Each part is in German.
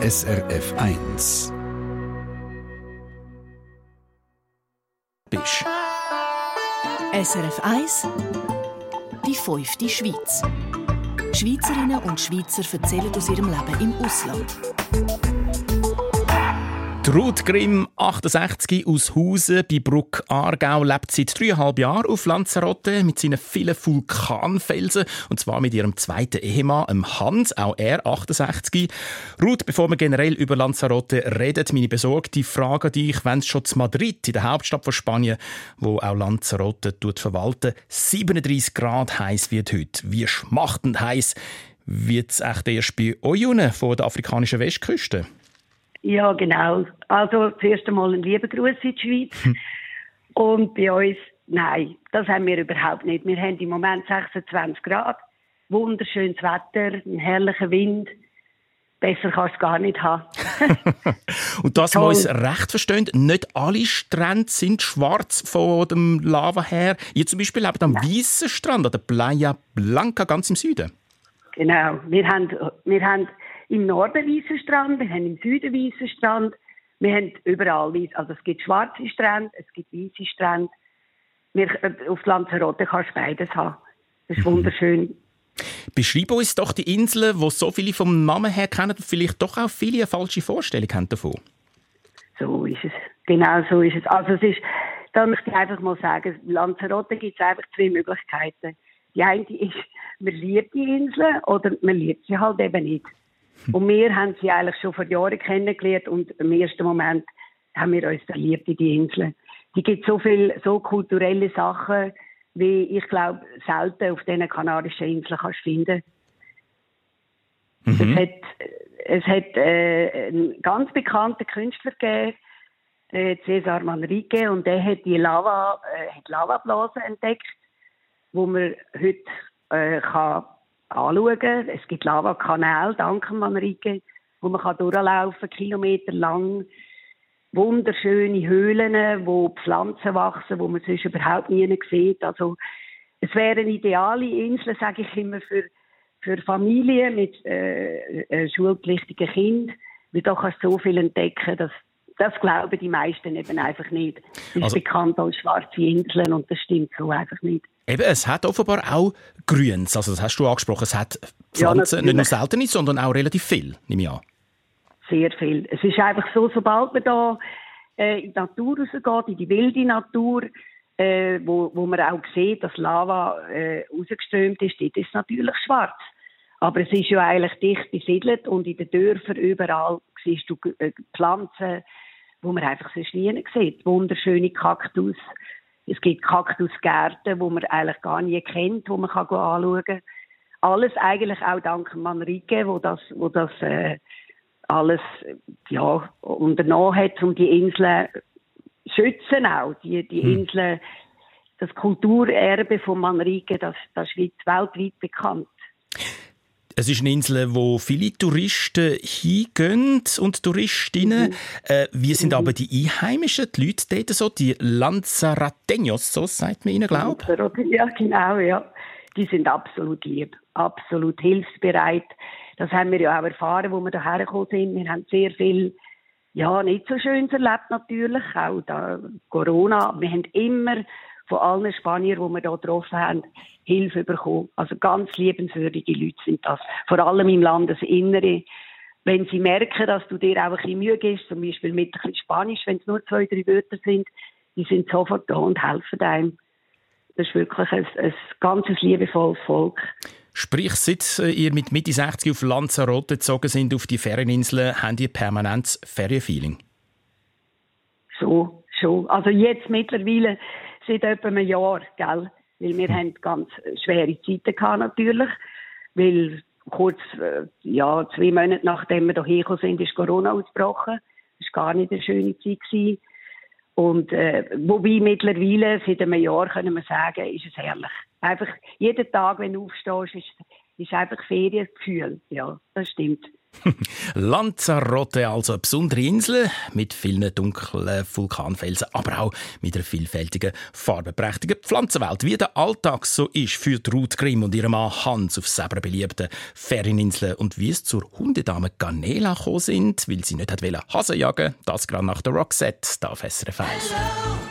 SRF 1. Bist. SRF 1 Die fünfte Schweiz. Schweizerinnen und Schweizer erzählen aus ihrem Leben im Ausland. Ruth Grimm, 68, aus Hausen bei Bruck Aargau, lebt seit dreieinhalb Jahren auf Lanzarote mit seinen vielen Vulkanfelsen und zwar mit ihrem zweiten Ehemann, Hans, auch er 68. Ruth, bevor wir generell über Lanzarote reden, meine besorgte Frage dich, wenn es schon zu Madrid, in der Hauptstadt von Spanien, wo auch Lanzarote tut verwalten, 37 Grad heiß wird heute. Wie schmachtend heiß wird es echt erst bei euch von der afrikanischen Westküste? Ja, genau. Also zuerst einmal ein lieber Gruß in die Schweiz. Hm. Und bei uns, nein, das haben wir überhaupt nicht. Wir haben im Moment 26 Grad, wunderschönes Wetter, einen herrlichen Wind. Besser kannst du es gar nicht haben. und das, was uns recht verstehen, nicht alle Strände sind schwarz von dem Lava her. Ihr zum Beispiel lebt am weißen Strand, an der Playa Blanca, ganz im Süden. Genau. Wir haben, wir haben im Norden weißen Strand, wir haben im Süden weißen Strand, wir haben überall weiß, also es gibt schwarze Strände, es gibt weiße Strände. Wir, äh, auf Lanzarote kannst du beides haben. Das ist mhm. wunderschön. Beschreib uns doch die Inseln, die so viele vom Namen her kennen und vielleicht doch auch viele eine falsche Vorstellung haben davon. So ist es. Genau so ist es. Also es ist, da möchte ich einfach mal sagen, Lanzarote gibt es einfach zwei Möglichkeiten. Die eine ist, man liebt die Inseln oder man liebt sie halt eben nicht. Und wir haben sie eigentlich schon vor Jahren kennengelernt und im ersten Moment haben wir uns verliebt in die Inseln. Die gibt so viele so kulturelle Sachen, wie ich glaube, selten auf diesen Kanarischen Inseln kannst finden. Mhm. Es hat, es hat äh, einen ganz bekannten Künstler gegeben, äh, Cesar Manrique, und der hat die Lava, äh, hat Lavablasen entdeckt, wo man heute äh, kann anschauen. Es gibt Lavakanäle, dank Manrique, wo man durchlaufen kann, Kilometer lang. Wunderschöne Höhlen, wo Pflanzen wachsen, wo man sonst überhaupt nie sieht. Also, es wäre eine ideale Insel, sage ich immer, für, für Familien mit äh, äh, schulpflichtigen Kindern. Weil da kannst du so viel entdecken, dass das glauben die meisten eben einfach nicht. Es ist also, bekannt als schwarze Inseln und das stimmt so einfach nicht. Eben, es hat offenbar auch Grüns, also das hast du angesprochen, es hat Pflanzen, ja, nicht nur seltene, sondern auch relativ viel, nehme ich an. Sehr viel. Es ist einfach so, sobald man da äh, in die Natur rausgeht, in die wilde Natur, äh, wo, wo man auch sieht, dass Lava äh, rausgeströmt ist, dort ist es natürlich schwarz. Aber es ist ja eigentlich dicht besiedelt und in den Dörfern überall siehst du äh, Pflanzen, wo man einfach sonst nie sieht. Wunderschöne Kaktus, es gibt Kaktusgärten, wo man eigentlich gar nie kennt, wo man kann anschauen kann. Alles eigentlich auch dank Manrique, wo das, wo das äh, alles ja, unternommen hat, um die Inseln zu schützen auch. Die, die hm. Inseln, das Kulturerbe von Manrique, das, das ist weltweit bekannt. Es ist eine Insel, wo viele Touristen hingehen und Touristinnen. Mhm. Äh, wie sind mhm. aber die Einheimischen, die Leute dort so, die Lanzarateños, so sagt man ihnen, glaube ich? Ja, genau, ja. Die sind absolut lieb, absolut hilfsbereit. Das haben wir ja auch erfahren, wo wir hierher gekommen sind. Wir haben sehr viel, ja, nicht so schön erlebt natürlich, auch da Corona. Wir haben immer von allen Spaniern, die wir hier getroffen haben, Hilfe bekommen. Also ganz liebenswürdige Leute sind das. Vor allem im Landesinneren. Wenn sie merken, dass du dir auch ein bisschen Mühe gibst, zum Beispiel mit ein bisschen Spanisch, wenn es nur zwei, drei Wörter sind, die sind sofort da und helfen einem. Das ist wirklich ein, ein ganz liebevolles Volk. Sprich, seit ihr mit Mitte 60 auf Lanzarote gezogen sind, auf die Ferieninseln, habt ihr permanentes Ferienfeeling? So, schon. Also jetzt mittlerweile seit etwa einem Jahr, gell? Weil wir haben ganz schwere Zeiten gehabt, natürlich. Weil kurz, äh, ja, zwei Monate nachdem wir hierher gekommen sind, ist Corona ausgebrochen. Das war gar nicht eine schöne Zeit. Gewesen. Und, äh, wobei mittlerweile, seit einem Jahr, können wir sagen, ist es herrlich. Einfach, jeden Tag, wenn du aufstehst, ist, ist einfach Feriengefühl. Ja, das stimmt. Lanzarote, also eine besondere Insel mit vielen dunklen Vulkanfelsen, aber auch mit einer vielfältigen, farbenprächtigen Pflanzenwelt. Wie der Alltag so ist, führt Ruth Grimm und ihre Mann Hans auf selber beliebten Ferieninseln und wie es zur Hundedame Ganela gekommen sind, weil sie nicht hat Hasen jagen das gerade nach der Roxette, da auf SRF 1.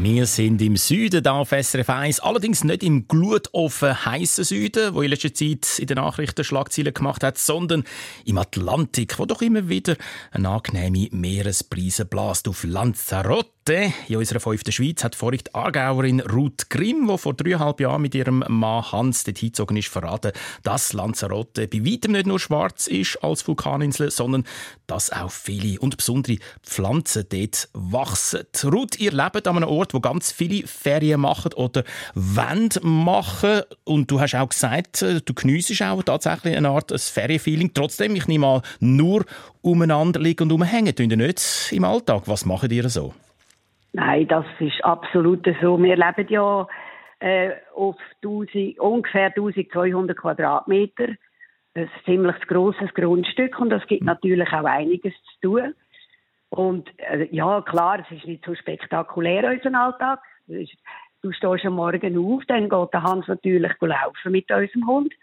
Wir sind im Süden da auf SRF 1, allerdings nicht im glutoffen heißen Süden, wo in letzter Zeit in den Nachrichten Schlagzeilen gemacht hat, sondern im Atlantik, wo doch immer wieder eine angenehme Meeresbrise blast auf Lanzarote Lanzarote. In unserer fünften Schweiz hat vorhin die Aargauerin Ruth Grimm, die vor dreieinhalb Jahren mit ihrem Mann Hans dort hingezogen ist, verraten, dass Lanzarote bei weitem nicht nur schwarz ist als Vulkaninsel, sondern dass auch viele und besondere Pflanzen dort wachsen. Ruth, ihr lebt an einem Ort, wo ganz viele Ferien machen oder wollen machen. Und du hast auch gesagt, du geniessest auch tatsächlich eine Art Ferienfeeling. Trotzdem, ich nehme mal nur umeinander liegen und umhängen, tun nicht im Alltag. Was macht ihr so? Nein, das ist absolut so. Wir leben ja äh, auf 1000, ungefähr 1200 Quadratmeter. Ein ziemlich grosses Grundstück und es gibt natürlich auch einiges zu tun. Und äh, ja, klar, es ist nicht so spektakulär, unser Alltag. Du stehst am Morgen auf, dann geht der Hans natürlich laufen mit unserem Hund.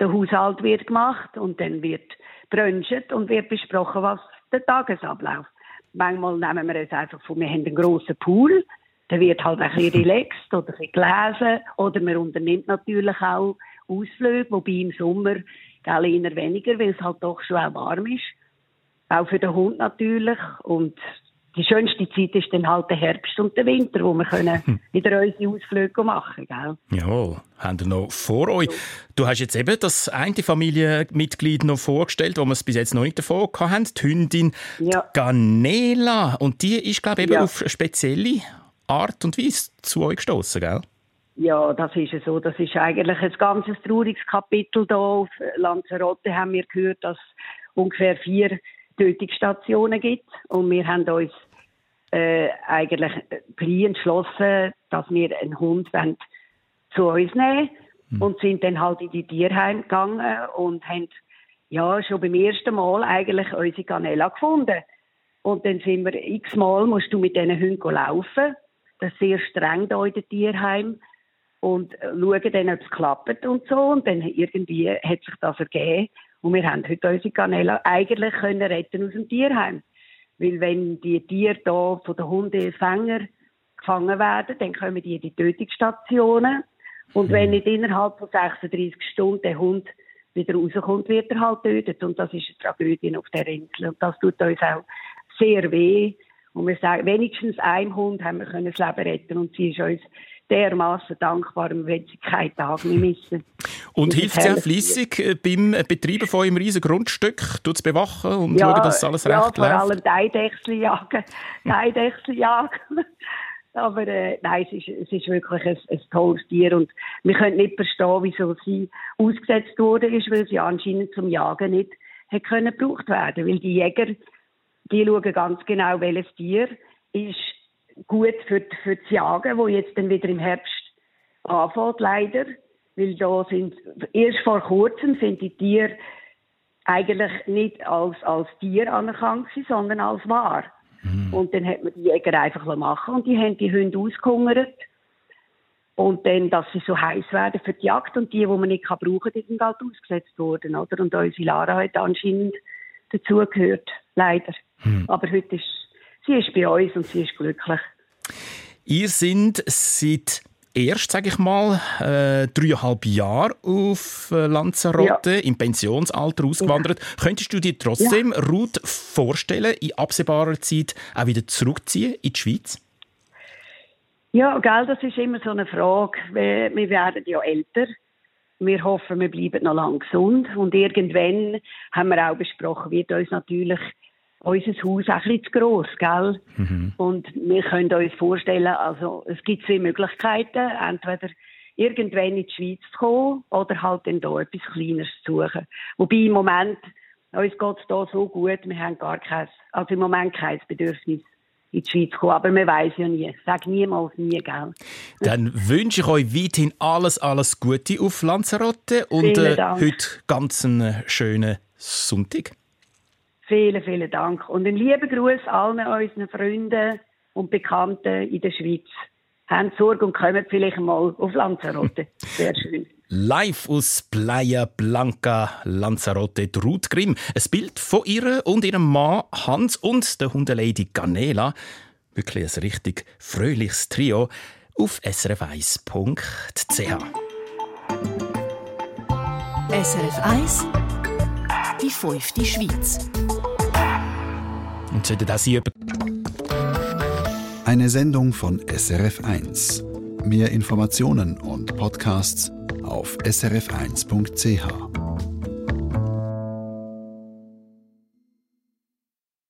Der Haushalt wird gemacht und dann wird brunchen und wird besprochen, was der Tagesablauf. Manchmal nehmen wir es einfach von, wir haben einen grossen Pool, da wird halt ein bisschen relaxed oder ein bisschen gelesen oder man unternimmt natürlich auch Ausflüge, wobei im Sommer eher weniger, weil es halt doch schon auch warm ist. Auch für den Hund natürlich und die schönste Zeit ist dann halt der Herbst und der Winter, wo wir können hm. wieder unsere Ausflüge machen können. Jawohl, haben wir noch vor euch. Du hast jetzt eben das eine Familienmitglied noch vorgestellt, wo wir es bis jetzt noch nicht davon hatten, die Hündin ja. Ganela. Und die ist, glaube ich, eben ja. auf eine spezielle Art und Weise zu euch gestoßen, gell? Ja, das ist so. Das ist eigentlich ein ganz trauriges Kapitel hier auf Lanzarote. Haben wir gehört, dass ungefähr vier Tötungsstationen gibt. Und wir haben uns äh, eigentlich gleich entschlossen, dass wir einen Hund wollen, zu uns nehmen mhm. und sind dann halt in die Tierheim gegangen und haben ja schon beim ersten Mal eigentlich unsere Ganella gefunden. Und dann sind wir x-mal, musst du mit diesen Hunden laufen. Das ist sehr streng hier in den Tierheim. Und schauen dann, ob es klappt und so. Und dann irgendwie hat sich das ergeben. Und wir haben heute unsere Kanäle eigentlich können retten aus dem Tierheim. Weil wenn die Tiere hier von den Hundefängern gefangen werden, dann kommen die in die Tötungsstationen. Und wenn nicht innerhalb von 36 Stunden der Hund wieder rauskommt, wird er halt tötet. Und das ist eine Tragödie auf der Insel. Und das tut uns auch sehr weh. Und wir sagen, wenigstens ein Hund haben wir können das Leben retten. Und sie ist uns dermaßen dankbar, wenn sie keinen Tag mehr missen. Und hilft sie auch fleissig äh, beim Betreiben von einem riesigen Grundstück? Es bewachen und ja, schauen, dass alles ja, recht läuft? Ja, vor allem die Eidechsel jagen. Die Eidechsel jagen. Aber äh, nein, es ist, es ist wirklich ein, ein tolles Tier und wir können nicht verstehen, wieso sie ausgesetzt wurde, ist, weil sie anscheinend zum Jagen nicht hat können gebraucht werden. Weil die Jäger, die schauen ganz genau, welches Tier ist gut für, für das Jagen, wo jetzt dann wieder im Herbst anfängt, leider. Weil da sind, erst vor kurzem sind die Tiere eigentlich nicht als, als Tier anerkannt sondern als wahr. Mhm. Und dann hat man die Jäger einfach machen und die haben die Hunde ausgehungert. Und dann, dass sie so heiß werden für die Jagd und die, die man nicht brauchen kann, die sind halt ausgesetzt worden, oder? Und unsere Lara hat anscheinend dazugehört, leider. Mhm. Aber heute ist sie ist bei uns und sie ist glücklich. Ihr sind seit erst, sage ich mal, äh, dreieinhalb Jahre auf äh, Lanzarote ja. im Pensionsalter ausgewandert. Ja. Könntest du dir trotzdem, ja. Ruth, vorstellen, in absehbarer Zeit auch wieder zurückziehen in die Schweiz? Ja, gell, das ist immer so eine Frage. Wir, wir werden ja älter. Wir hoffen, wir bleiben noch lange gesund. Und irgendwann haben wir auch besprochen, wird uns natürlich unser Haus auch ein bisschen zu gross, gell? Mhm. Und wir können uns vorstellen, also es gibt zwei Möglichkeiten, entweder irgendwann in die Schweiz zu kommen oder halt dann hier etwas Kleineres zu suchen. Wobei im Moment, uns geht es hier so gut, wir haben gar kein, also im Moment kein Bedürfnis in die Schweiz zu kommen. Aber man weiß ja nie. Sag niemals nie, gell? Dann wünsche ich euch weiterhin alles, alles Gute auf Lanzarote und äh, heute ganz einen schönen Sonntag. Vielen, vielen Dank. Und einen lieben Gruß allen unseren Freunden und Bekannten in der Schweiz. Haben Sorge und kommen vielleicht mal auf Lanzarote. Sehr schön. Live aus Playa Blanca, Lanzarote, Ruth Grimm. Ein Bild von ihr und ihrem Mann Hans und der Hundelady Ganela. Wirklich ein richtig fröhliches Trio auf srf1.ch. SRF 1 Die fünfte Schweiz. Und sollte das hier Eine Sendung von SRF1. Mehr Informationen und Podcasts auf srf1.ch.